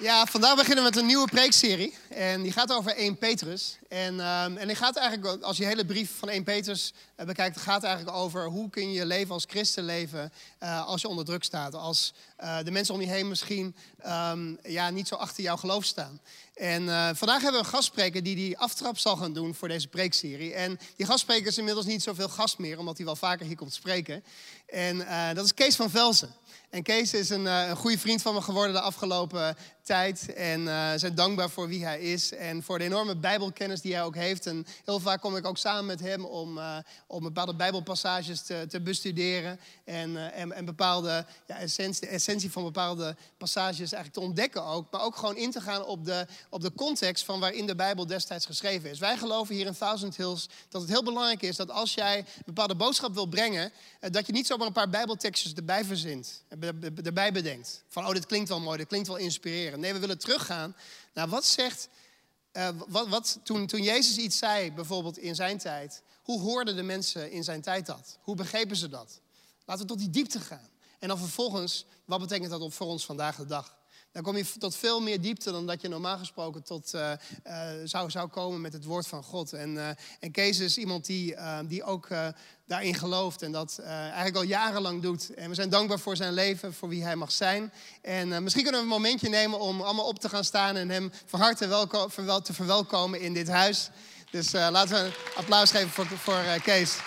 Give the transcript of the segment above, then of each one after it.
Ja, vandaag beginnen we met een nieuwe preekserie. En die gaat over 1 Petrus. En, ehm, en die gaat eigenlijk, als je hele brief van 1 Petrus uh, bekijkt, gaat eigenlijk over hoe kun je leven als christen leven uh, als je onder druk staat. Als uh, de mensen om je heen misschien um, ja, niet zo achter jouw geloof staan. En vandaag hebben we een gastspreker die die aftrap zal gaan doen voor deze preekserie. En die gastspreker is inmiddels niet zoveel gast meer, omdat hij wel vaker hier komt spreken. En dat is Kees van Velzen. En Kees is een, een goede vriend van me geworden de afgelopen tijd. En uh, zijn dankbaar voor wie hij is. En voor de enorme bijbelkennis die hij ook heeft. En heel vaak kom ik ook samen met hem om, om bepaalde bijbelpassages te, te bestuderen. En, en, en, bepaalde ja, essentie, de essentie van bepaalde passages eigenlijk te ontdekken ook. Maar ook gewoon in te gaan op de, op de context van waarin de Bijbel destijds geschreven is. Wij geloven hier in Thousand Hills dat het heel belangrijk is dat als jij een bepaalde boodschap wil brengen. dat je niet zomaar een paar bijbeltekstjes erbij verzint. Erbij bedenkt. Van oh dit klinkt wel mooi, dit klinkt wel inspirerend. Nee, we willen teruggaan naar wat zegt. Uh, wat, wat, toen, toen Jezus iets zei, bijvoorbeeld in zijn tijd, hoe hoorden de mensen in zijn tijd dat? Hoe begrepen ze dat? Laten we tot die diepte gaan. En dan vervolgens, wat betekent dat voor ons vandaag de dag? Dan kom je tot veel meer diepte dan dat je normaal gesproken tot uh, uh, zou, zou komen met het woord van God. En, uh, en Kees is iemand die, die ook daarin gelooft en dat eigenlijk al jarenlang doet. En we zijn dankbaar voor zijn leven, voor wie hij mag zijn. En misschien kunnen we een momentje nemen om allemaal op te gaan staan en hem van harte welko- verwel- te verwelkomen in dit huis. Dus laten we een applaus geven voor, voor Kees.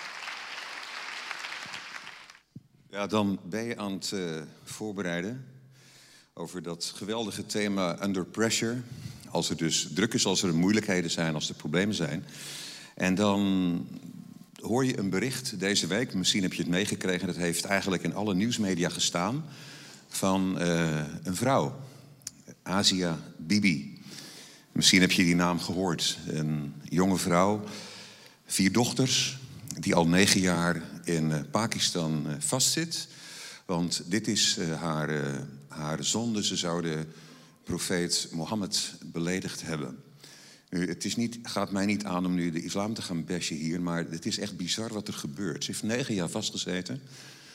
Ja, dan ben je aan het voorbereiden over dat geweldige thema under pressure. Als er dus druk is, als er moeilijkheden zijn, als er problemen zijn. En dan hoor je een bericht deze week, misschien heb je het meegekregen, dat heeft eigenlijk in alle nieuwsmedia gestaan, van uh, een vrouw, Asia Bibi. Misschien heb je die naam gehoord. Een jonge vrouw, vier dochters, die al negen jaar in uh, Pakistan uh, vastzit. Want dit is haar haar zonde. Ze zouden profeet Mohammed beledigd hebben. Nu, het is niet, gaat mij niet aan om nu de islam te gaan bashen hier, maar het is echt bizar wat er gebeurt. Ze heeft negen jaar vastgezeten.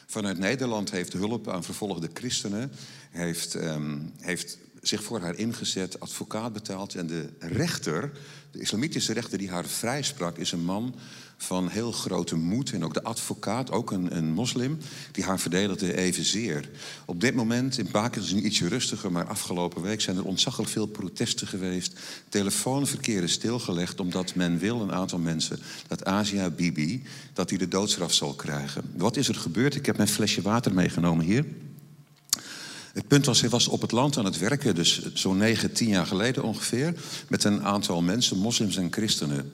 Vanuit Nederland heeft hulp aan vervolgde christenen, heeft, um, heeft zich voor haar ingezet, advocaat betaald. En de rechter, de islamitische rechter die haar vrijsprak, is een man van heel grote moed. En ook de advocaat, ook een, een moslim, die haar verdedigde evenzeer. Op dit moment, in Pakistan is het ietsje rustiger, maar afgelopen week zijn er ontzaglijk veel protesten geweest. Telefoonverkeer is stilgelegd omdat men wil, een aantal mensen, dat Asia Bibi, dat hij de doodstraf zal krijgen. Wat is er gebeurd? Ik heb mijn flesje water meegenomen hier. Het punt was, hij was op het land aan het werken, dus zo'n negen, tien jaar geleden ongeveer, met een aantal mensen, moslims en christenen. En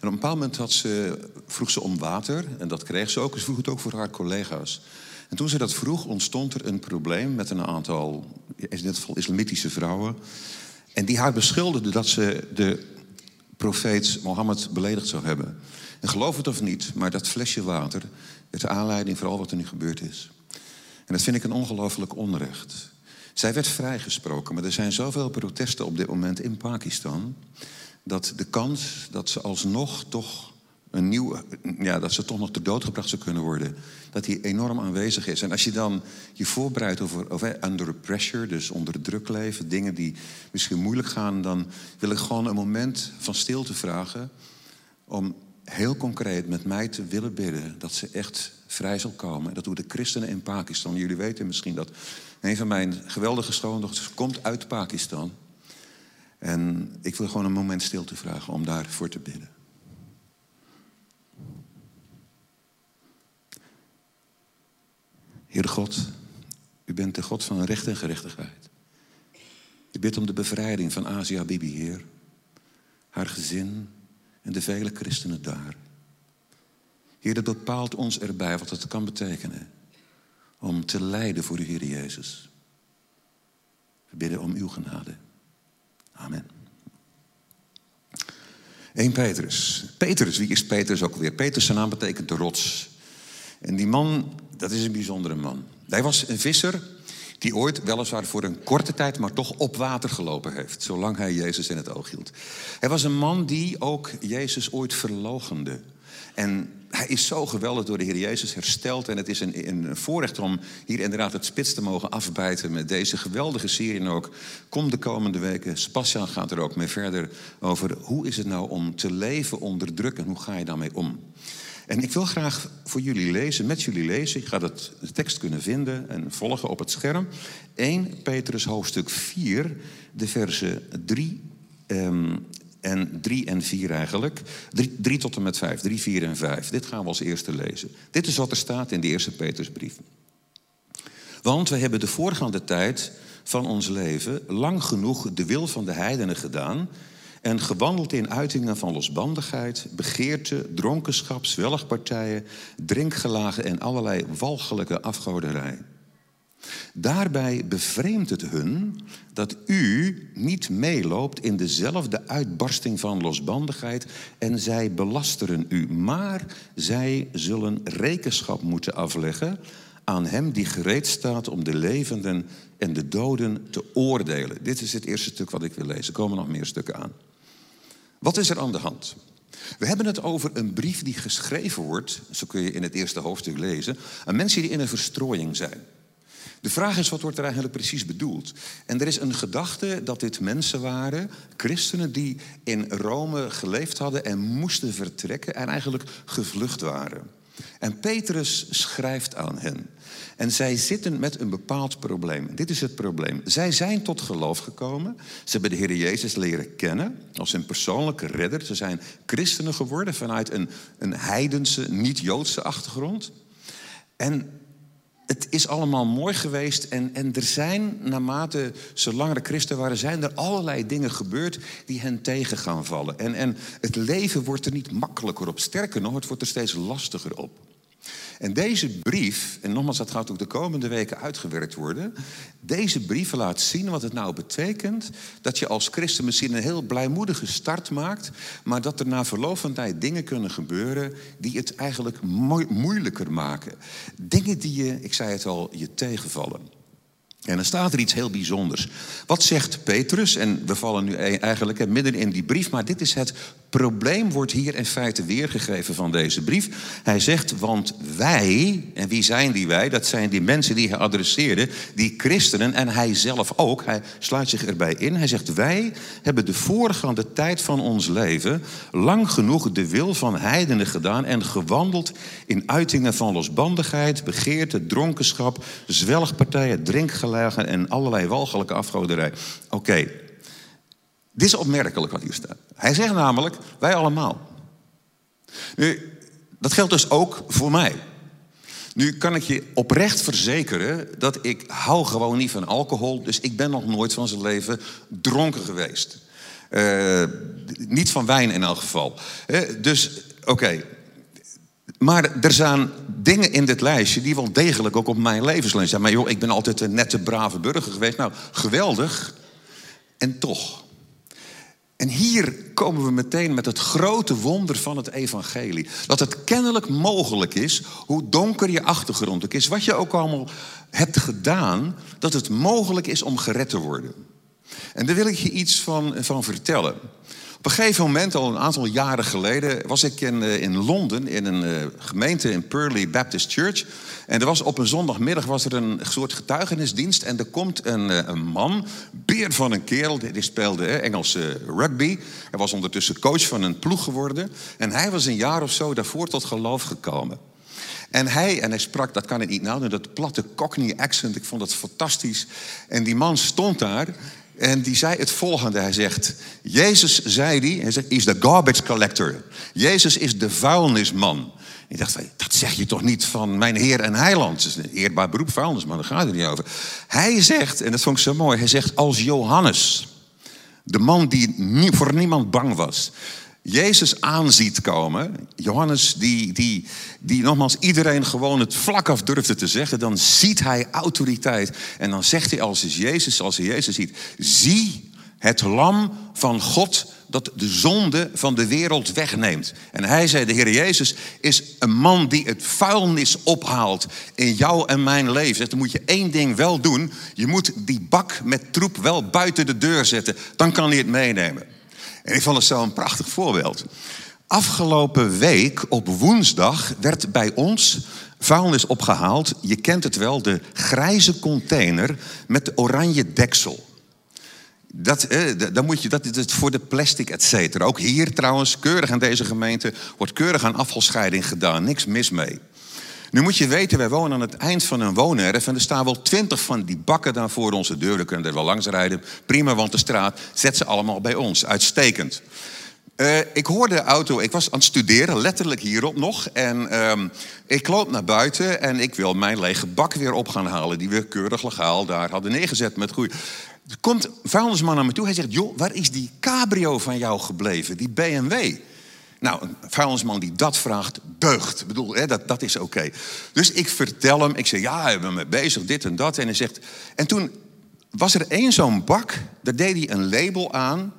op een bepaald moment had ze, vroeg ze om water, en dat kreeg ze ook. Ze vroeg het ook voor haar collega's. En toen ze dat vroeg, ontstond er een probleem met een aantal, in dit geval islamitische vrouwen. En die haar beschuldigden dat ze de profeet Mohammed beledigd zou hebben. En geloof het of niet, maar dat flesje water werd aanleiding voor al wat er nu gebeurd is. En dat vind ik een ongelooflijk onrecht. Zij werd vrijgesproken, maar er zijn zoveel protesten op dit moment in Pakistan. dat de kans dat ze alsnog toch een nieuw. ja, dat ze toch nog ter dood gebracht zou kunnen worden. dat die enorm aanwezig is. En als je dan je voorbereidt over, over under pressure, dus onder druk leven. dingen die misschien moeilijk gaan. dan wil ik gewoon een moment van stilte vragen. om heel concreet met mij te willen bidden dat ze echt vrij zal komen. En dat doen de christenen in Pakistan. Jullie weten misschien dat een van mijn geweldige schoondochters komt uit Pakistan. En ik wil gewoon een moment stilte vragen om daarvoor te bidden. Heere God, u bent de God van recht en gerechtigheid. Ik bid om de bevrijding van Asia Bibi, Heer. Haar gezin en de vele christenen daar. Heer, dat bepaalt ons erbij wat het kan betekenen om te lijden voor de Heer Jezus. We bidden om uw genade. Amen. 1 Petrus. Petrus, wie is Petrus ook weer? Petrus, zijn naam betekent de rots. En die man, dat is een bijzondere man. Hij was een visser die ooit weliswaar voor een korte tijd, maar toch op water gelopen heeft, zolang hij Jezus in het oog hield. Hij was een man die ook Jezus ooit verlogende. En hij is zo geweldig door de Heer Jezus hersteld. En het is een, een voorrecht om hier inderdaad het spits te mogen afbijten met deze geweldige serie. En ook kom de komende weken. Sebastian gaat er ook mee verder over hoe is het nou om te leven onder druk en hoe ga je daarmee om. En ik wil graag voor jullie lezen, met jullie lezen. Gaat het, de tekst kunnen vinden en volgen op het scherm. 1 Petrus hoofdstuk 4, de versen 3 um, en 3 en 4 eigenlijk. 3 tot en met 5, 3, 4 en 5. Dit gaan we als eerste lezen. Dit is wat er staat in de eerste Petrusbrief. Want we hebben de voorgaande tijd van ons leven lang genoeg de wil van de heidenen gedaan en gewandeld in uitingen van losbandigheid, begeerte, dronkenschap, zwelgpartijen, drinkgelagen en allerlei walgelijke afgoderij. Daarbij bevreemdt het hun dat u niet meeloopt in dezelfde uitbarsting van losbandigheid en zij belasteren u, maar zij zullen rekenschap moeten afleggen aan hem die gereed staat om de levenden en de doden te oordelen. Dit is het eerste stuk wat ik wil lezen. Er komen nog meer stukken aan. Wat is er aan de hand? We hebben het over een brief die geschreven wordt, zo kun je in het eerste hoofdstuk lezen, aan mensen die in een verstrooiing zijn. De vraag is, wat wordt er eigenlijk precies bedoeld? En er is een gedachte dat dit mensen waren, christenen die in Rome geleefd hadden en moesten vertrekken en eigenlijk gevlucht waren. En Petrus schrijft aan hen. En zij zitten met een bepaald probleem. Dit is het probleem. Zij zijn tot geloof gekomen. Ze hebben de Heer Jezus leren kennen als hun persoonlijke redder. Ze zijn christenen geworden vanuit een, een heidense, niet-Joodse achtergrond. En het is allemaal mooi geweest. En, en er zijn, naarmate ze langer christen waren, zijn er allerlei dingen gebeurd die hen tegen gaan vallen. En, en het leven wordt er niet makkelijker op. Sterker nog, het wordt er steeds lastiger op. En deze brief, en nogmaals, dat gaat ook de komende weken uitgewerkt worden. Deze brief laat zien wat het nou betekent dat je als christen misschien een heel blijmoedige start maakt, maar dat er na verloop van tijd dingen kunnen gebeuren die het eigenlijk moeilijker maken. Dingen die je, ik zei het al, je tegenvallen. En dan staat er iets heel bijzonders. Wat zegt Petrus? En we vallen nu e- eigenlijk midden in die brief, maar dit is het probleem, wordt hier in feite weergegeven van deze brief. Hij zegt, want wij, en wie zijn die wij? Dat zijn die mensen die hij adresseerde, die christenen en hij zelf ook. Hij sluit zich erbij in. Hij zegt, wij hebben de voorgaande tijd van ons leven lang genoeg de wil van heidenen gedaan en gewandeld in uitingen van losbandigheid, begeerte, dronkenschap, zwelgpartijen, drinkgelagen en allerlei walgelijke afgoderij. Oké, dit is opmerkelijk wat hier staat. Hij zegt namelijk, wij allemaal. Nu, dat geldt dus ook voor mij. Nu kan ik je oprecht verzekeren dat ik hou gewoon niet van alcohol. Dus ik ben nog nooit van zijn leven dronken geweest. Uh, niet van wijn in elk geval. Uh, dus oké, maar er zijn dingen in dit lijstje die wel degelijk ook op mijn levenslijn zijn. Maar joh, ik ben altijd een nette, brave burger geweest. Nou, geweldig. En toch. En hier komen we meteen met het grote wonder van het evangelie. Dat het kennelijk mogelijk is, hoe donker je achtergrond ook is, wat je ook allemaal hebt gedaan, dat het mogelijk is om gered te worden. En daar wil ik je iets van, van vertellen. Op een gegeven moment, al een aantal jaren geleden, was ik in, eh, in Londen in een uh, gemeente in Purley Baptist Church. En er was op een zondagmiddag was er een soort getuigenisdienst. En er komt een, uh, een man, beer van een kerel, die speelde Engelse rugby. Hij was ondertussen coach van een ploeg geworden. En hij was een jaar of zo daarvoor tot geloof gekomen. En hij, en hij sprak, dat kan ik niet nou, dat platte Cockney accent, ik vond dat fantastisch. En die man stond daar en die zei het volgende. Hij zegt, Jezus zei die, hij zegt, is de garbage collector. Jezus is de vuilnisman. Ik dacht, dat zeg je toch niet van mijn Heer en Heiland. Het is een eerbaar beroep, vuilnisman, daar gaat het niet over. Hij zegt, en dat vond ik zo mooi, hij zegt als Johannes, de man die voor niemand bang was, Jezus aanziet komen, Johannes die, die, die nogmaals iedereen gewoon het vlak af durfde te zeggen, dan ziet hij autoriteit. En dan zegt hij als is Jezus, als hij Jezus ziet, zie het lam van God dat de zonde van de wereld wegneemt. En hij zei, de Heer Jezus is een man die het vuilnis ophaalt in jou en mijn leven. Dan moet je één ding wel doen, je moet die bak met troep wel buiten de deur zetten, dan kan hij het meenemen. En ik vond het zo een prachtig voorbeeld. Afgelopen week op woensdag werd bij ons vuilnis opgehaald. Je kent het wel, de grijze container met de oranje deksel. Dat, eh, moet je, dat is voor de plastic, et cetera. Ook hier trouwens, keurig aan deze gemeente, wordt keurig aan afvalscheiding gedaan. Niks mis mee. Nu moet je weten, wij wonen aan het eind van een woonerf... en er staan wel twintig van die bakken daar voor onze deur. We kunnen er wel langs rijden. Prima, want de straat zet ze allemaal bij ons. Uitstekend. Uh, ik hoorde de auto, ik was aan het studeren, letterlijk hierop nog. En uh, ik loop naar buiten en ik wil mijn lege bak weer op gaan halen... die we keurig legaal daar hadden neergezet met. Er komt een vuilnisman naar me toe, hij zegt... joh, waar is die cabrio van jou gebleven, die BMW? Nou, een vuilnisman die dat vraagt, deugt. Ik bedoel, hè, dat, dat is oké. Dus ik vertel hem, ik zeg, ja, ik ben mee bezig, dit en dat. En hij zegt, en toen was er één zo'n bak, daar deed hij een label aan.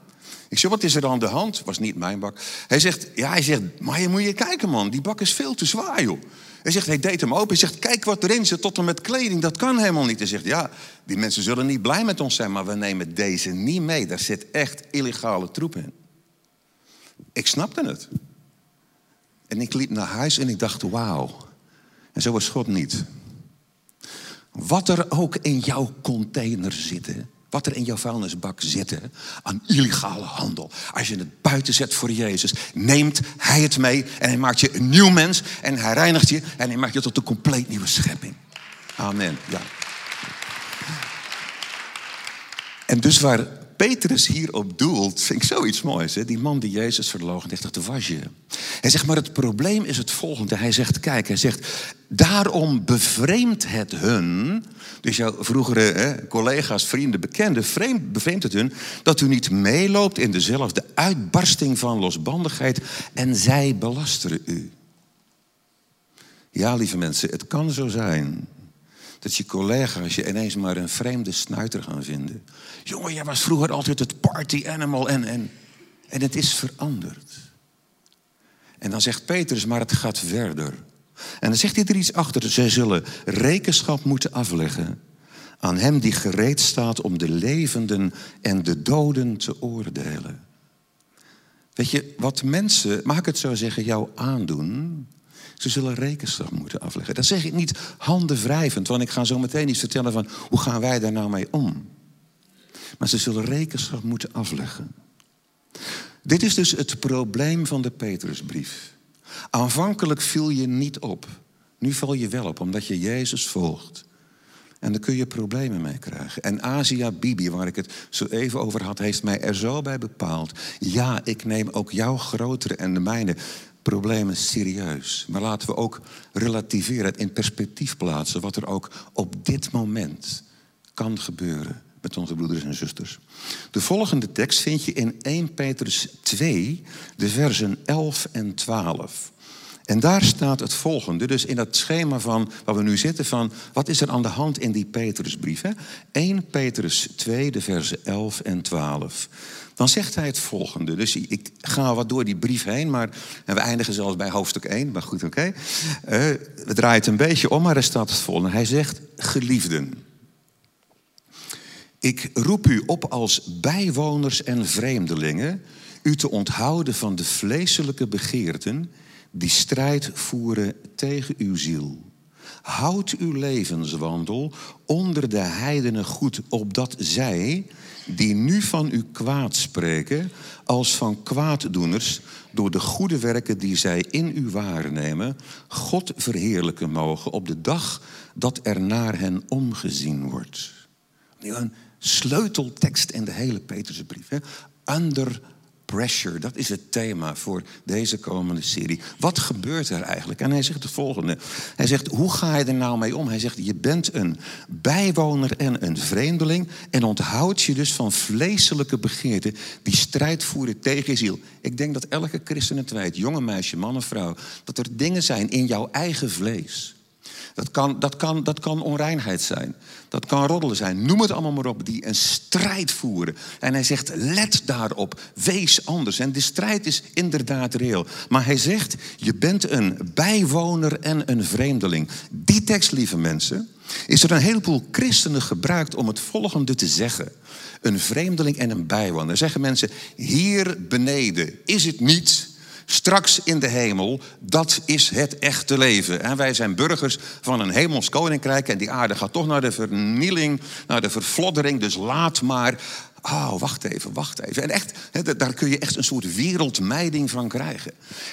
Ik zeg, wat is er aan de hand? Was niet mijn bak. Hij zegt, ja, hij zegt, maar je moet je kijken man, die bak is veel te zwaar joh. Hij zegt, hij deed hem open. Hij zegt, kijk wat erin zit, tot en met kleding. Dat kan helemaal niet. Hij zegt, ja, die mensen zullen niet blij met ons zijn, maar we nemen deze niet mee. Daar zit echt illegale troep in. Ik snapte het. En ik liep naar huis en ik dacht, wauw. En zo was God niet. Wat er ook in jouw container zit, wat er in jouw vuilnisbak zit aan illegale handel. Als je het buiten zet voor Jezus, neemt Hij het mee en Hij maakt je een nieuw mens en Hij reinigt je en Hij maakt je tot een compleet nieuwe schepping. Amen. Ja. En dus waar Petrus hierop doelt, vind ik zoiets moois. Hè? Die man die Jezus verloochent, zegt, dat was je. Hij zegt, maar het probleem is het volgende. Hij zegt, kijk, hij zegt, daarom bevreemdt het hun... Dus jouw vroegere hè, collega's, vrienden, bekenden, vreemd, bevreemdt het hun... dat u niet meeloopt in dezelfde uitbarsting van losbandigheid... en zij belasteren u. Ja, lieve mensen, het kan zo zijn dat je collega's je ineens maar een vreemde snuiter gaan vinden. Jongen, jij was vroeger altijd het party animal en, en, en het is veranderd. En dan zegt Petrus, maar het gaat verder. En dan zegt hij er iets achter. Zij zullen rekenschap moeten afleggen aan hem die gereed staat om de levenden en de doden te oordelen. Weet je, wat mensen, mag ik het zo zeggen, jou aandoen, ze zullen rekenschap moeten afleggen. Dat zeg ik niet handen wrijvend, want ik ga zo meteen iets vertellen van hoe gaan wij daar nou mee om. Maar ze zullen rekenschap moeten afleggen. Dit is dus het probleem van de Petrusbrief. Aanvankelijk viel je niet op. Nu val je wel op, omdat je Jezus volgt. En daar kun je problemen mee krijgen. En Asia Bibi, waar ik het zo even over had, heeft mij er zo bij bepaald. Ja, ik neem ook jouw grotere en de mijne problemen serieus. Maar laten we ook relativeren, het in perspectief plaatsen, wat er ook op dit moment kan gebeuren met onze broeders en zusters. De volgende tekst vind je in 1 Petrus 2, de versen 11 en 12. En daar staat het volgende, dus in dat schema van waar we nu zitten, van wat is er aan de hand in die Petrusbrief? Hè? 1 Petrus 2, de versen 11 en 12. Dan zegt hij het volgende. Dus ik ga wat door die brief heen, maar en we eindigen zelfs bij hoofdstuk 1, maar goed, oké. Okay. Uh, we draaien het een beetje om, maar er staat het volgende. Hij zegt, geliefden. Ik roep u op als bijwoners en vreemdelingen u te onthouden van de vleeselijke begeerten die strijd voeren tegen uw ziel. Houd uw levenswandel onder de heidenen goed, opdat zij, die nu van u kwaad spreken, als van kwaaddoeners, door de goede werken die zij in u waarnemen, God verheerlijken mogen op de dag dat er naar hen omgezien wordt. Sleuteltekst in de hele Petersbrief. Under pressure, dat is het thema voor deze komende serie. Wat gebeurt er eigenlijk? En hij zegt het volgende. Hij zegt, hoe ga je er nou mee om? Hij zegt, je bent een bijwoner en een vreemdeling... en onthoud je dus van vleeselijke begeerten... die strijd voeren tegen je ziel. Ik denk dat elke christen het jonge meisje, man of vrouw... dat er dingen zijn in jouw eigen vlees... Dat kan, dat, kan, dat kan onreinheid zijn. Dat kan roddelen zijn. Noem het allemaal maar op. Die een strijd voeren. En hij zegt, let daarop. Wees anders. En de strijd is inderdaad reëel. Maar hij zegt, je bent een bijwoner en een vreemdeling. Die tekst, lieve mensen, is er een heleboel christenen gebruikt om het volgende te zeggen. Een vreemdeling en een bijwoner. zeggen mensen, hier beneden is het niet straks in de hemel, dat is het echte leven. En wij zijn burgers van een hemels koninkrijk en die aarde gaat toch naar de vernieling, naar de verfloddering. Dus laat maar Oh, wacht even, wacht even. En echt, daar kun je echt een soort wereldmijding van krijgen.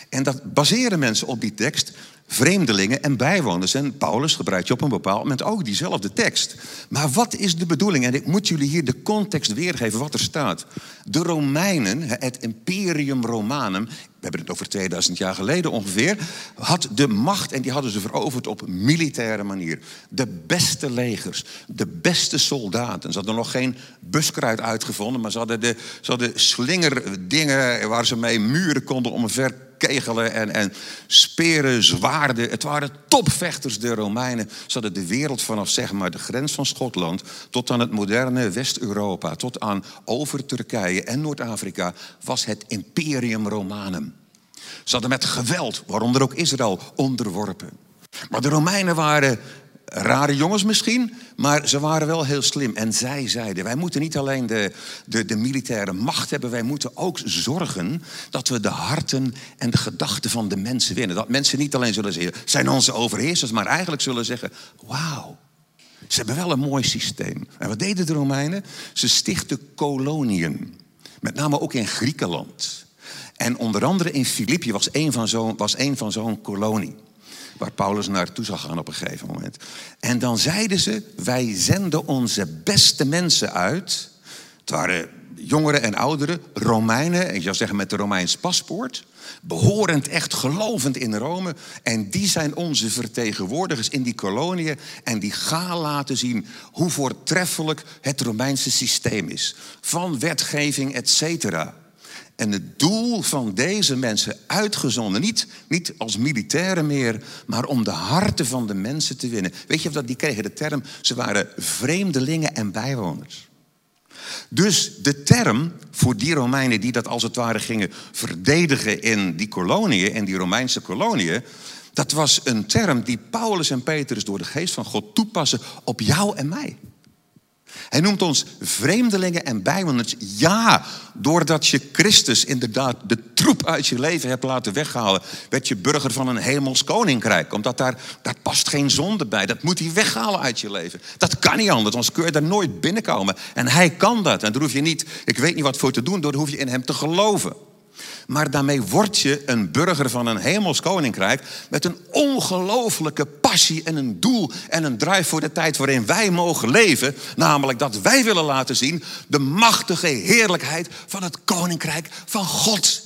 En dat baseren mensen op die tekst vreemdelingen en bijwoners. En Paulus gebruikt je op een bepaald moment ook diezelfde tekst. Maar wat is de bedoeling? En ik moet jullie hier de context weergeven wat er staat. De Romeinen, het Imperium Romanum, we hebben het over 2000 jaar geleden ongeveer, had de macht en die hadden ze veroverd op militaire manier. De beste legers, de beste soldaten. Ze hadden nog geen buskruid uitgevonden, maar ze hadden, de, ze hadden slingerdingen waar ze mee muren konden omver kegelen en, en speren, zwaarden. Het waren topvechters, de Romeinen. Ze hadden de wereld vanaf zeg maar, de grens van Schotland tot aan het moderne West-Europa, tot aan over Turkije en Noord-Afrika, was het Imperium Romanum. Ze hadden met geweld, waaronder ook Israël, onderworpen. Maar de Romeinen waren rare jongens misschien, maar ze waren wel heel slim. En zij zeiden, wij moeten niet alleen de, de, de, militaire macht hebben, wij moeten ook zorgen dat we de harten en de gedachten van de mensen winnen. Dat mensen niet alleen zullen zeggen, zijn onze overheersers, maar eigenlijk zullen zeggen, wauw. Ze hebben wel een mooi systeem. En wat deden de Romeinen? Ze stichtten koloniën. Met name ook in Griekenland. En onder andere in Filippi was een van zo'n zo'n kolonie waar Paulus naartoe zou gaan op een gegeven moment. En dan zeiden ze, wij zenden onze beste mensen uit. Het waren jongeren en ouderen, Romeinen, ik zou zeggen met de Romeins paspoort. Behorend, echt gelovend in Rome. En die zijn onze vertegenwoordigers in die koloniën. En die gaan laten zien hoe voortreffelijk het Romeinse systeem is. Van wetgeving, et cetera. En het doel van deze mensen, uitgezonden, niet, niet als militairen meer, maar om de harten van de mensen te winnen. Weet je dat die kregen de term, ze waren vreemdelingen en bijwoners. Dus de term voor die Romeinen die dat als het ware gingen verdedigen in die koloniën, in die Romeinse koloniën, dat was een term die Paulus en Petrus door de geest van God toepassen op jou en mij. Hij noemt ons vreemdelingen en bijwoners. Ja, doordat je Christus inderdaad de troep uit je leven hebt laten weghalen, werd je burger van een hemels koninkrijk. Omdat daar, daar past geen zonde bij. Dat moet hij weghalen uit je leven. Dat kan niet anders, anders kun je daar nooit binnenkomen. En hij kan dat. En daar hoef je niet, ik weet niet wat voor te doen, door hoef je in hem te geloven. Maar daarmee word je een burger van een hemels koninkrijk met een ongelooflijke passie en een doel en een drive voor de tijd waarin wij mogen leven. Namelijk dat wij willen laten zien de machtige heerlijkheid van het koninkrijk van God.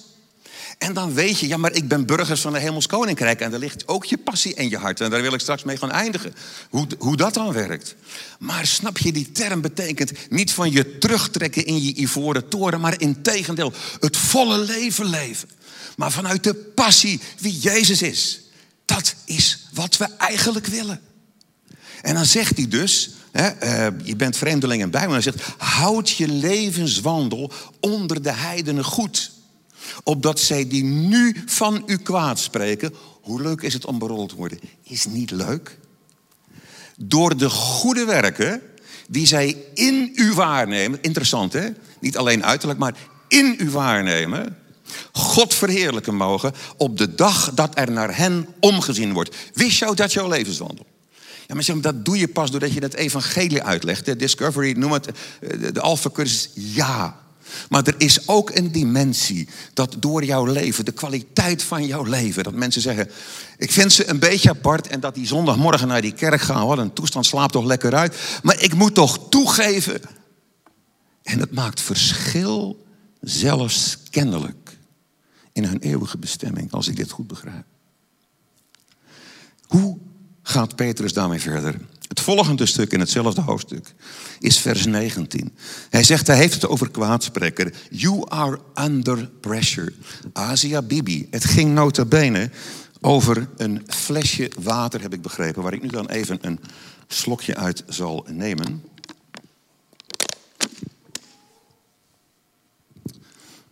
En dan weet je, ja, maar ik ben burgers van de hemels koninkrijk. En daar ligt ook je passie en je hart. En daar wil ik straks mee gaan eindigen. Hoe, hoe dat dan werkt. Maar snap je, die term betekent niet van je terugtrekken in je ivoren toren. Maar in tegendeel, het volle leven leven. Maar vanuit de passie wie Jezus is. Dat is wat we eigenlijk willen. En dan zegt hij dus, uh, je bent vreemdeling en bijwoner. Hij zegt, houd je levenswandel onder de heidenen goed opdat zij die nu van u kwaad spreken. Hoe leuk is het om berold te worden? Is niet leuk? Door de goede werken die zij in u waarnemen. Interessant hè? Niet alleen uiterlijk, maar in u waarnemen. God verheerlijken mogen op de dag dat er naar hen omgezien wordt. Wist jou dat jouw levenswandel? Ja, maar zeg, dat doe je pas doordat je het evangelie uitlegt. De Discovery, noem het, eh, de Alpha-cursus. Ja, maar er is ook een dimensie dat door jouw leven, de kwaliteit van jouw leven, dat mensen zeggen: Ik vind ze een beetje apart en dat die zondagmorgen naar die kerk gaan, wat een toestand slaapt toch lekker uit. Maar ik moet toch toegeven. En het maakt verschil, zelfs kennelijk, in hun eeuwige bestemming, als ik dit goed begrijp. Hoe gaat Petrus daarmee verder? Het volgende stuk in hetzelfde hoofdstuk is vers 19. Hij zegt, hij heeft het over kwaadspreker. You are under pressure. Asia Bibi. Het ging nota bene over een flesje water, heb ik begrepen, waar ik nu dan even een slokje uit zal nemen.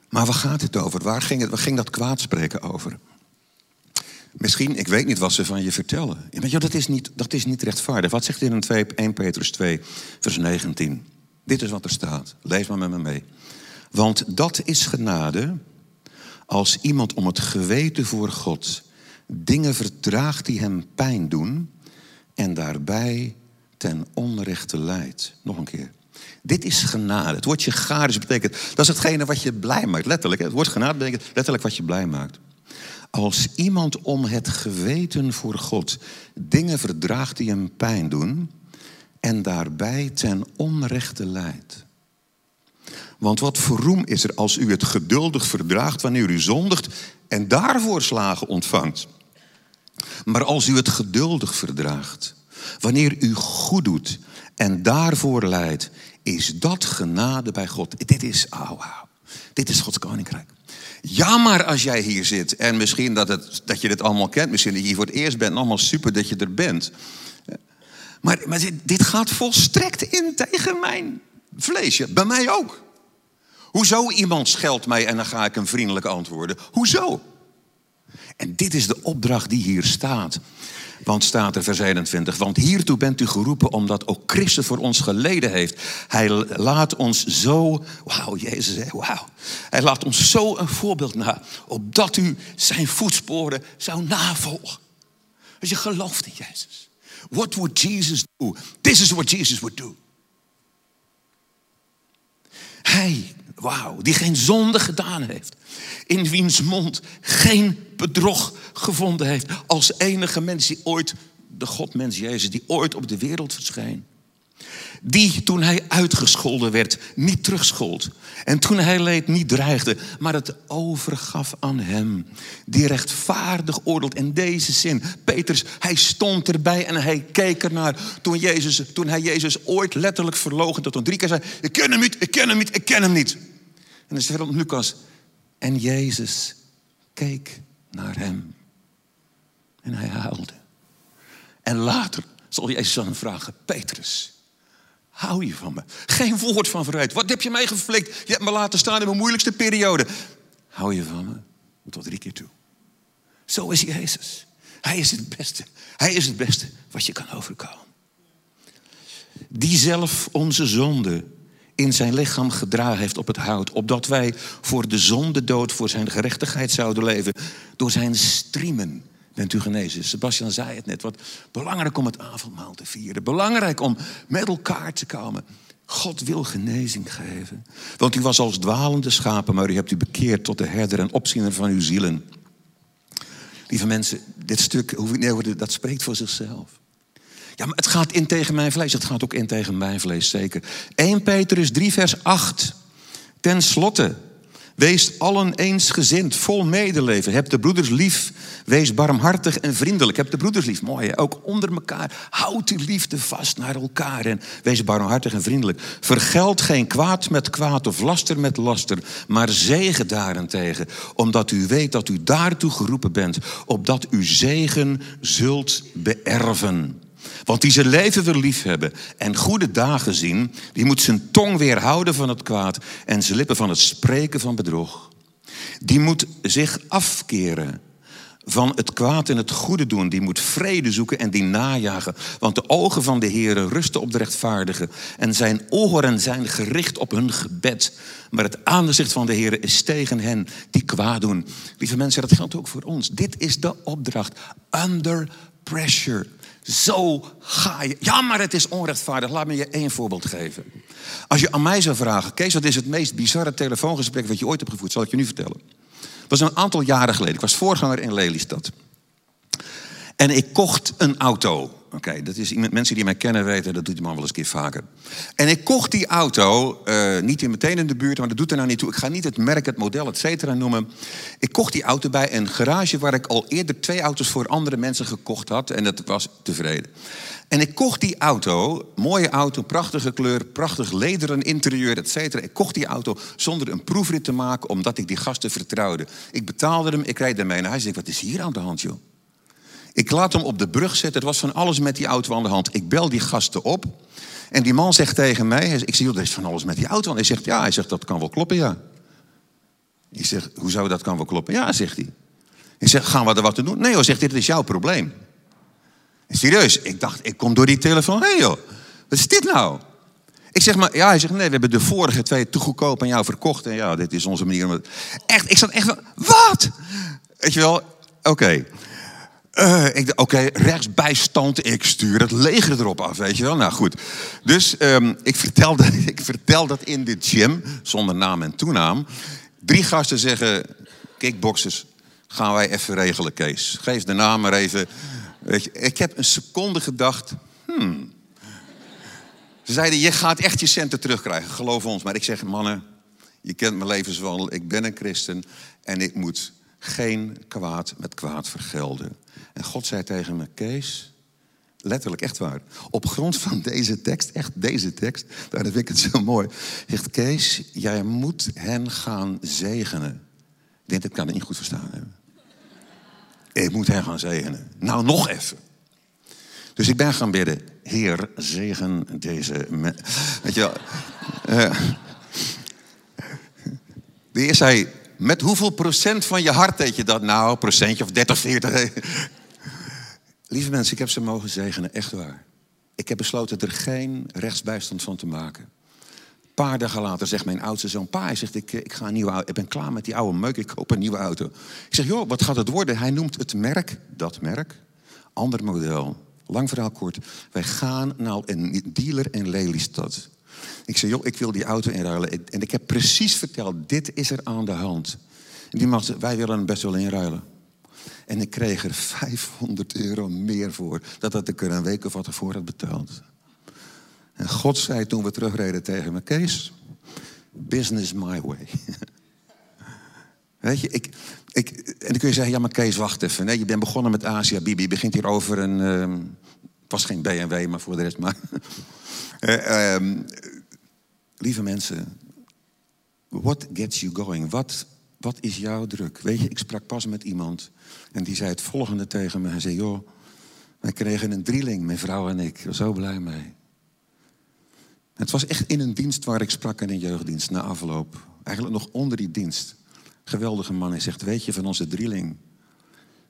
Maar waar gaat het over? Waar ging, het, waar ging dat kwaadspreken over? Misschien, ik weet niet wat ze van je vertellen. Ja, dat, is niet, dat is niet rechtvaardig. Wat zegt in 2, 1 Petrus 2, vers 19? Dit is wat er staat. Lees maar met me mee. Want dat is genade Als iemand om het geweten voor God dingen verdraagt die hem pijn doen en daarbij ten onrechte leidt. Nog een keer. Dit is genade. Het woordje charis betekent, dat is hetgene wat je blij maakt. Letterlijk, het woord genade betekent letterlijk wat je blij maakt. Als iemand om het geweten voor God dingen verdraagt die hem pijn doen en daarbij ten onrechte leidt. Want wat voor roem is er als u het geduldig verdraagt wanneer u zondigt en daarvoor slagen ontvangt? Maar als u het geduldig verdraagt, wanneer u goed doet en daarvoor leidt, is dat genade bij God. Dit is, wow, dit is Gods koninkrijk. Ja, maar als jij hier zit en misschien dat, het, dat je dit allemaal kent, misschien dat je hier voor het eerst bent, allemaal super dat je er bent. Maar, maar dit, dit gaat volstrekt in tegen mijn vleesje, bij mij ook. Hoezo iemand scheldt mij en dan ga ik hem vriendelijk antwoorden? Hoezo? En dit is de opdracht die hier staat. Want staat er vers 21. Want hiertoe bent u geroepen omdat ook Christus voor ons geleden heeft. Hij laat ons zo, wauw Jezus, wauw. Hij laat ons zo een voorbeeld na. Opdat u zijn voetsporen zou navolgen. Als je gelooft in Jezus. What would Jesus do? This is what Jesus would do. Hij, wauw, die geen zonde gedaan heeft. In wiens mond geen bedrog gevonden heeft. Als enige mens die ooit, de Godmens Jezus, die ooit op de wereld verscheen. Die toen hij uitgescholden werd, niet terugschold. En toen hij leed, niet dreigde, maar het overgaf aan hem. Die rechtvaardig oordeelt. In deze zin, Petrus, hij stond erbij en hij keek ernaar. Toen, Jezus, toen hij Jezus ooit letterlijk verlogen, dat toen drie keer zei: Ik ken hem niet, ik ken hem niet, ik ken hem niet. En dan zegt Lucas: En Jezus keek naar hem. En hij huilde. En later zal Jezus aan hem vragen: Petrus, hou je van me? Geen woord van verwijt. Wat heb je mij geflikt? Je hebt me laten staan in mijn moeilijkste periode. Hou je van me? Tot drie keer toe. Zo is Jezus. Hij is het beste. Hij is het beste wat je kan overkomen. Die zelf onze zonde in zijn lichaam gedragen heeft op het hout, opdat wij voor de zonde dood, voor zijn gerechtigheid zouden leven. Door zijn striemen bent u genezen. Sebastian zei het net, wat belangrijk om het avondmaal te vieren. Belangrijk om met elkaar te komen. God wil genezing geven. Want u was als dwalende schapen, maar u hebt u bekeerd tot de herder en opziener van uw zielen. Lieve mensen, dit stuk, dat spreekt voor zichzelf. Ja, maar het gaat in tegen mijn vlees. Het gaat ook in tegen mijn vlees, zeker. 1 Petrus 3, vers 8. Ten slotte, wees allen eensgezind, vol medeleven. Heb de broeders lief, wees barmhartig en vriendelijk. Heb de broeders lief, mooi ook onder elkaar. Houd die liefde vast naar elkaar en wees barmhartig en vriendelijk. Vergeld geen kwaad met kwaad of laster met laster, maar zegen daarentegen. Omdat u weet dat u daartoe geroepen bent, opdat u zegen zult beërven. Want die zijn leven wil liefhebben en goede dagen zien, die moet zijn tong weerhouden van het kwaad en zijn lippen van het spreken van bedrog. Die moet zich afkeren van het kwaad en het goede doen. Die moet vrede zoeken en die najagen. Want de ogen van de Heer rusten op de rechtvaardigen. En zijn oren zijn gericht op hun gebed. Maar het aangezicht van de Heer is tegen hen die kwaad doen. Lieve mensen, dat geldt ook voor ons. Dit is de opdracht. Under pressure. Zo ga je. Ja, maar het is onrechtvaardig. Laat me je één voorbeeld geven. Als je aan mij zou vragen, Kees, wat is het meest bizarre telefoongesprek wat je ooit hebt gevoerd? Zal ik je nu vertellen. Dat was een aantal jaren geleden. Ik was voorganger in Lelystad. En ik kocht een auto. Oké, dat is mensen die mij kennen weten, dat doet die man wel eens een keer vaker. En ik kocht die auto, uh, niet in meteen in de buurt, maar dat doet er nou niet toe. Ik ga niet het merk, het model, et cetera noemen. Ik kocht die auto bij een garage waar ik al eerder twee auto's voor andere mensen gekocht had. En dat was tevreden. En ik kocht die auto, mooie auto, prachtige kleur, prachtig lederen interieur, et cetera. Ik kocht die auto zonder een proefrit te maken, omdat ik die gasten vertrouwde. Ik betaalde hem, ik reed ermee naar huis. Ik dacht, wat is hier aan de hand, joh? Ik laat hem op de brug zetten. Het was van alles met die auto aan de hand. Ik bel die gasten op. En die man zegt tegen mij, ik zie, er is van alles met die auto. En hij zegt, ja, hij zegt, dat kan wel kloppen, ja. Ik zeg, hoe zou dat kan wel kloppen? Ja, zegt hij. Ik zeg, gaan we er wat te doen? Nee hoor, zegt hij, dit is jouw probleem. Serieus, ik dacht, ik kom door die telefoon heen joh. Wat is dit nou? Ik zeg maar, ja, hij zegt, nee, we hebben de vorige twee te goedkoop aan jou verkocht. En ja, dit is onze manier om het... Echt, ik zat echt van, wat? Weet je wel, oké. Uh, ik dacht, oké, rechtsbijstand, ik stuur het leger erop af, weet je wel. Nou goed, dus um, ik, vertelde, ik vertel dat in dit gym, zonder naam en toenaam. Drie gasten zeggen, kickboxers, gaan wij even regelen, Kees. Geef de naam maar even. Weet je, ik heb een seconde gedacht, hmm. Ze zeiden, je gaat echt je centen terugkrijgen, geloof ons. Maar ik zeg, mannen, je kent mijn levenswandel, ik ben een christen en ik moet geen kwaad met kwaad vergelden. En God zei tegen me, Kees, letterlijk echt waar. Op grond van deze tekst, echt deze tekst, daar vind ik het zo mooi. Zegt Kees, jij moet hen gaan zegenen. Ik denk, dat kan ik niet goed verstaan hebben. Ik moet hen gaan zegenen. Nou, nog even. Dus ik ben gaan bidden. Heer, zegen deze Weet je wel. Uh, de heer zei, met hoeveel procent van je hart deed je dat nou? Procentje of 30, 40? Lieve mensen, ik heb ze mogen zegenen, echt waar. Ik heb besloten er geen rechtsbijstand van te maken. Een paar dagen later zegt mijn oudste zoon, pa, hij zegt, ik, ik, ga een nieuwe ik ben klaar met die oude meuk, ik koop een nieuwe auto. Ik zeg, joh, wat gaat het worden? Hij noemt het merk, dat merk, ander model. Lang verhaal kort, wij gaan naar een dealer in Lelystad. Ik zei, joh, ik wil die auto inruilen. En ik heb precies verteld, dit is er aan de hand. En die man zei, wij willen hem best wel inruilen. En ik kreeg er 500 euro meer voor. Dat had ik er een week of wat ervoor had betaald. En God zei toen we terugreden tegen me, Kees, business my way. Weet je, ik, ik, en dan kun je zeggen, ja maar Kees, wacht even. Nee, je bent begonnen met Asia Bibi. Je begint hier over een, het was geen BMW, maar voor de rest maar. uh, lieve mensen, what gets you going? Wat, wat is jouw druk? Weet je, ik sprak pas met iemand en die zei het volgende tegen me. Hij zei, joh, wij kregen een drieling, mijn vrouw en ik. Ik was zo blij mee. Het was echt in een dienst waar ik sprak in een jeugddienst na afloop. Eigenlijk nog onder die dienst. Geweldige man. Hij zegt, weet je, van onze drieling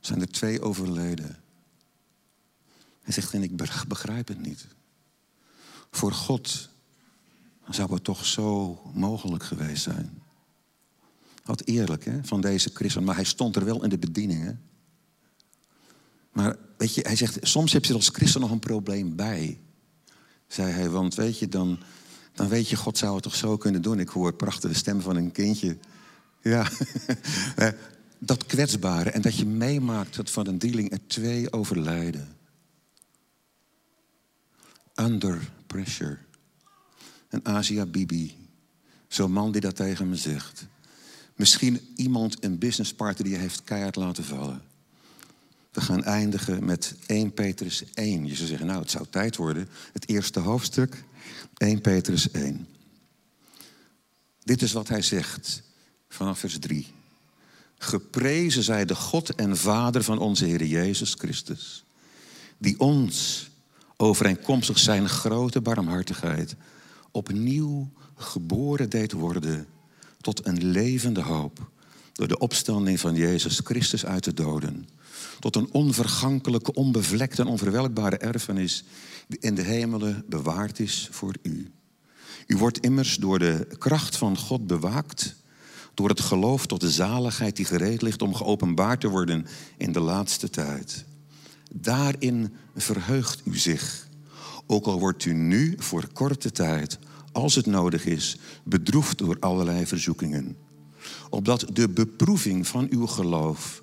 zijn er twee overleden. Hij zegt, en ik begrijp het niet. Voor God zou het toch zo mogelijk geweest zijn. Wat eerlijk hè, van deze christen. Maar hij stond er wel in de bediening. Hè? Maar weet je, hij zegt, soms heb je als christen nog een probleem bij. Zei hij, want weet je, dan, dan weet je, God zou het toch zo kunnen doen. Ik hoor prachtige stem van een kindje. Ja, dat kwetsbare. En dat je meemaakt dat van een drieling er twee overlijden. Under pressure. Een Asia Bibi. Zo'n man die dat tegen me zegt. Misschien iemand, een businesspartner die je heeft keihard laten vallen. We gaan eindigen met 1 Petrus 1. Je zou zeggen, nou, het zou tijd worden. Het eerste hoofdstuk, 1 Petrus 1. Dit is wat hij zegt vanaf vers 3. Geprezen zij de God en Vader van onze Heer Jezus Christus, die ons overeenkomstig zijn grote barmhartigheid opnieuw geboren deed worden tot een levende hoop door de opstanding van Jezus Christus uit de doden. Tot een onvergankelijke, onbevlekte en onverwelkbare erfenis die in de hemelen bewaard is voor u. U wordt immers door de kracht van God bewaakt, door het geloof tot de zaligheid die gereed ligt om geopenbaard te worden in de laatste tijd. Daarin verheugt u zich, ook al wordt u nu voor korte tijd als het nodig is, bedroefd door allerlei verzoekingen. Opdat de beproeving van uw geloof,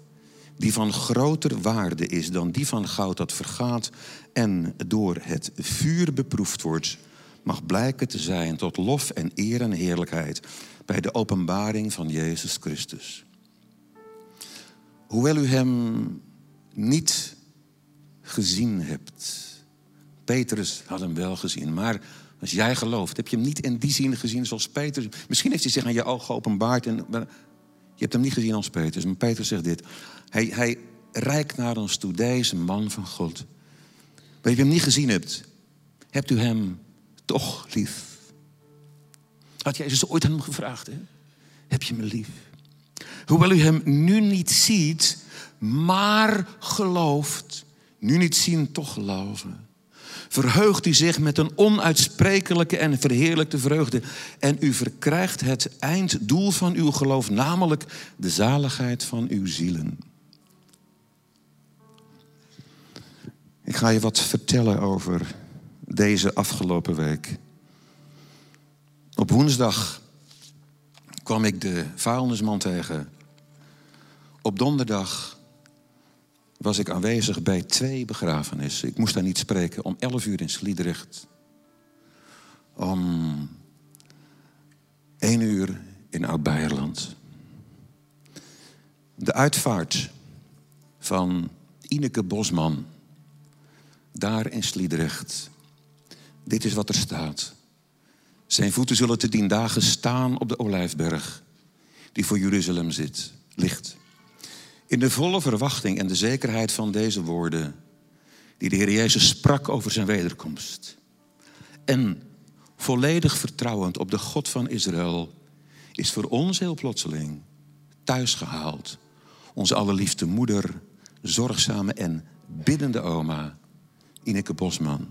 die van groter waarde is dan die van goud dat vergaat en door het vuur beproefd wordt, mag blijken te zijn tot lof en eer en heerlijkheid bij de openbaring van Jezus Christus. Hoewel u hem niet gezien hebt, Petrus had hem wel gezien, maar als jij gelooft, heb je hem niet in die zin gezien zoals Petrus. Misschien heeft hij zich aan je ogen geopenbaard. En, je hebt hem niet gezien als Petrus. Maar Petrus zegt dit. Hij, hij reikt naar ons toe, deze man van God. Maar je hem niet gezien hebt, hebt u hem toch lief. Had Jezus ooit aan hem gevraagd, hè? heb je me lief? Hoewel u hem nu niet ziet, maar gelooft. Nu niet zien, toch geloven. Verheugt u zich met een onuitsprekelijke en verheerlijkte vreugde. En u verkrijgt het einddoel van uw geloof, namelijk de zaligheid van uw zielen. Ik ga je wat vertellen over deze afgelopen week. Op woensdag kwam ik de vuilnisman tegen. Op donderdag was ik aanwezig bij twee begrafenissen. Ik moest daar niet spreken om 11 uur in Sliedrecht. Om 1 uur in Oud-Beierland. De uitvaart van Ineke Bosman. Daar in Sliedrecht. Dit is wat er staat. Zijn voeten zullen te dien dagen staan op de olijfberg die voor Jeruzalem zit, ligt. In de volle verwachting en de zekerheid van deze woorden die de Heer Jezus sprak over zijn wederkomst. En volledig vertrouwend op de God van Israël is voor ons heel plotseling thuisgehaald. Onze allerliefste moeder, zorgzame en biddende oma, Ineke Bosman.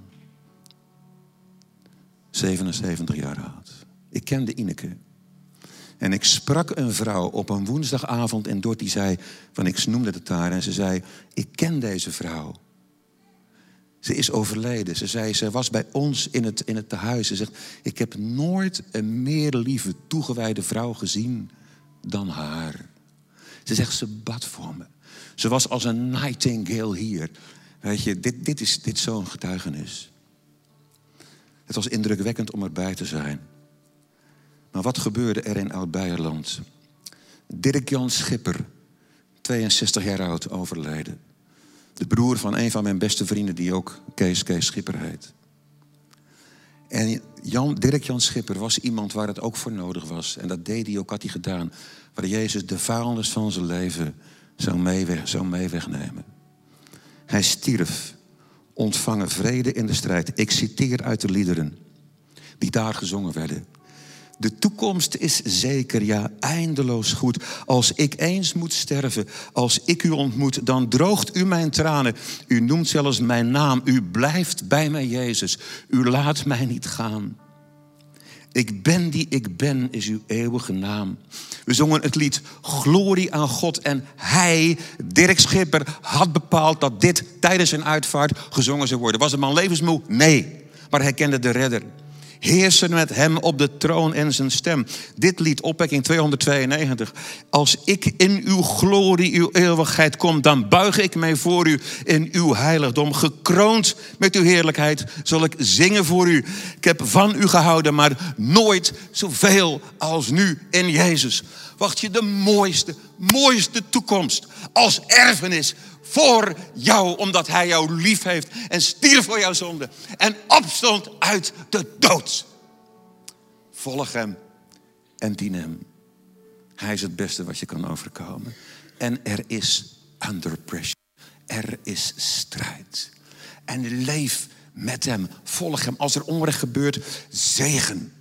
77 jaar oud. Ik kende Ineke. En ik sprak een vrouw op een woensdagavond en Dort die zei, van ik noemde het daar en ze zei, ik ken deze vrouw. Ze is overleden. Ze zei, ze was bij ons in het, in het tehuis. Ze zegt, ik heb nooit een meer lieve, toegewijde vrouw gezien dan haar. Ze zegt, ze bad voor me. Ze was als een nightingale hier. Weet je, dit, dit is dit zo'n getuigenis. Het was indrukwekkend om erbij te zijn. Maar wat gebeurde er in Oud-Beierland? Dirk-Jan Schipper, 62 jaar oud, overleden. De broer van een van mijn beste vrienden, die ook Kees Kees Schipper heet. En Jan, Dirk-Jan Schipper was iemand waar het ook voor nodig was. En dat deed hij ook, had hij gedaan. Waar Jezus de vuilnis van zijn leven zou mee, zou mee wegnemen. Hij stierf, ontvangen vrede in de strijd. Ik citeer uit de liederen die daar gezongen werden. De toekomst is zeker, ja, eindeloos goed. Als ik eens moet sterven, als ik u ontmoet, dan droogt u mijn tranen. U noemt zelfs mijn naam. U blijft bij mij, Jezus. U laat mij niet gaan. Ik ben die ik ben, is uw eeuwige naam. We zongen het lied Glorie aan God. En hij, Dirk Schipper, had bepaald dat dit tijdens zijn uitvaart gezongen zou worden. Was de man levensmoe? Nee. Maar hij kende de redder heersen met hem op de troon en zijn stem. Dit lied, opwekking 292. Als ik in uw glorie, uw eeuwigheid kom, dan buig ik mij voor u in uw heiligdom. Gekroond met uw heerlijkheid zal ik zingen voor u. Ik heb van u gehouden, maar nooit zoveel als nu in Jezus. Wacht je de mooiste, mooiste toekomst als erfenis voor jou, omdat hij jou lief heeft en stierf voor jouw zonde en opstond uit de dood. Volg hem en dien hem. Hij is het beste wat je kan overkomen. En er is under pressure. Er is strijd. En leef met hem. Volg hem. Als er onrecht gebeurt, zegen.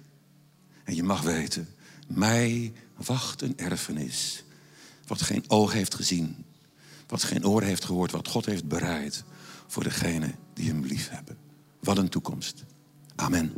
En je mag weten, mij wacht een erfenis. Wat geen oog heeft gezien, wat geen oor heeft gehoord, wat God heeft bereid voor degenen die hem lief hebben. Wat een toekomst. Amen.